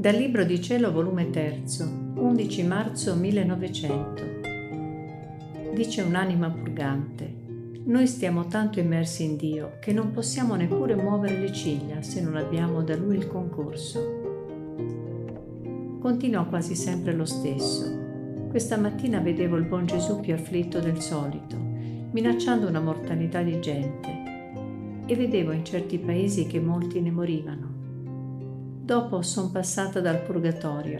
Dal Libro di Cielo, volume 3, 11 marzo 1900. Dice un'anima purgante, noi stiamo tanto immersi in Dio che non possiamo neppure muovere le ciglia se non abbiamo da Lui il concorso. Continuò quasi sempre lo stesso. Questa mattina vedevo il buon Gesù più afflitto del solito, minacciando una mortalità di gente, e vedevo in certi paesi che molti ne morivano. Dopo son passata dal purgatorio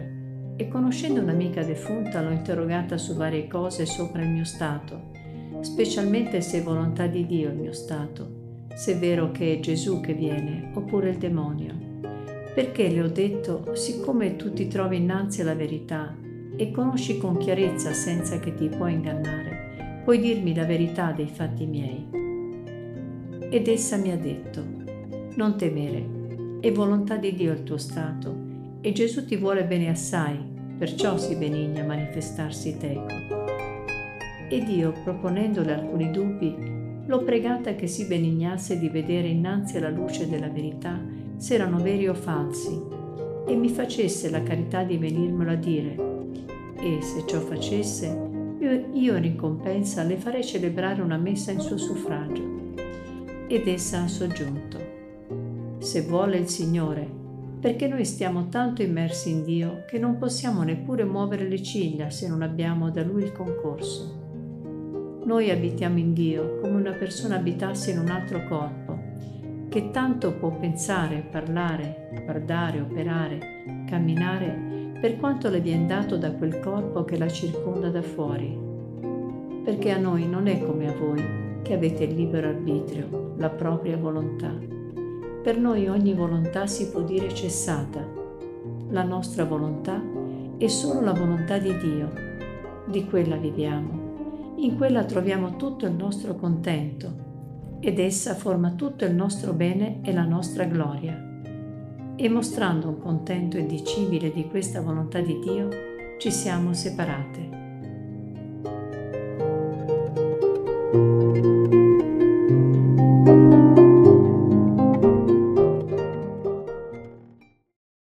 e conoscendo un'amica defunta l'ho interrogata su varie cose sopra il mio stato, specialmente se è volontà di Dio il mio stato, se è vero che è Gesù che viene oppure il demonio. Perché le ho detto, siccome tu ti trovi innanzi alla verità e conosci con chiarezza senza che ti puoi ingannare, puoi dirmi la verità dei fatti miei. Ed essa mi ha detto, non temere, è volontà di Dio il tuo stato e Gesù ti vuole bene assai, perciò si benigna a manifestarsi teco. Ed io, proponendole alcuni dubbi, l'ho pregata che si benignasse di vedere innanzi alla luce della verità se erano veri o falsi e mi facesse la carità di venirmelo a dire. E se ciò facesse, io, io in ricompensa le farei celebrare una messa in suo suffragio. Ed essa ha soggiunto se vuole il Signore, perché noi stiamo tanto immersi in Dio che non possiamo neppure muovere le ciglia se non abbiamo da Lui il concorso. Noi abitiamo in Dio come una persona abitasse in un altro corpo, che tanto può pensare, parlare, guardare, operare, camminare, per quanto le viene dato da quel corpo che la circonda da fuori. Perché a noi non è come a voi, che avete il libero arbitrio, la propria volontà per noi ogni volontà si può dire cessata. La nostra volontà è solo la volontà di Dio. Di quella viviamo. In quella troviamo tutto il nostro contento ed essa forma tutto il nostro bene e la nostra gloria. E mostrando un contento indicibile di questa volontà di Dio, ci siamo separate.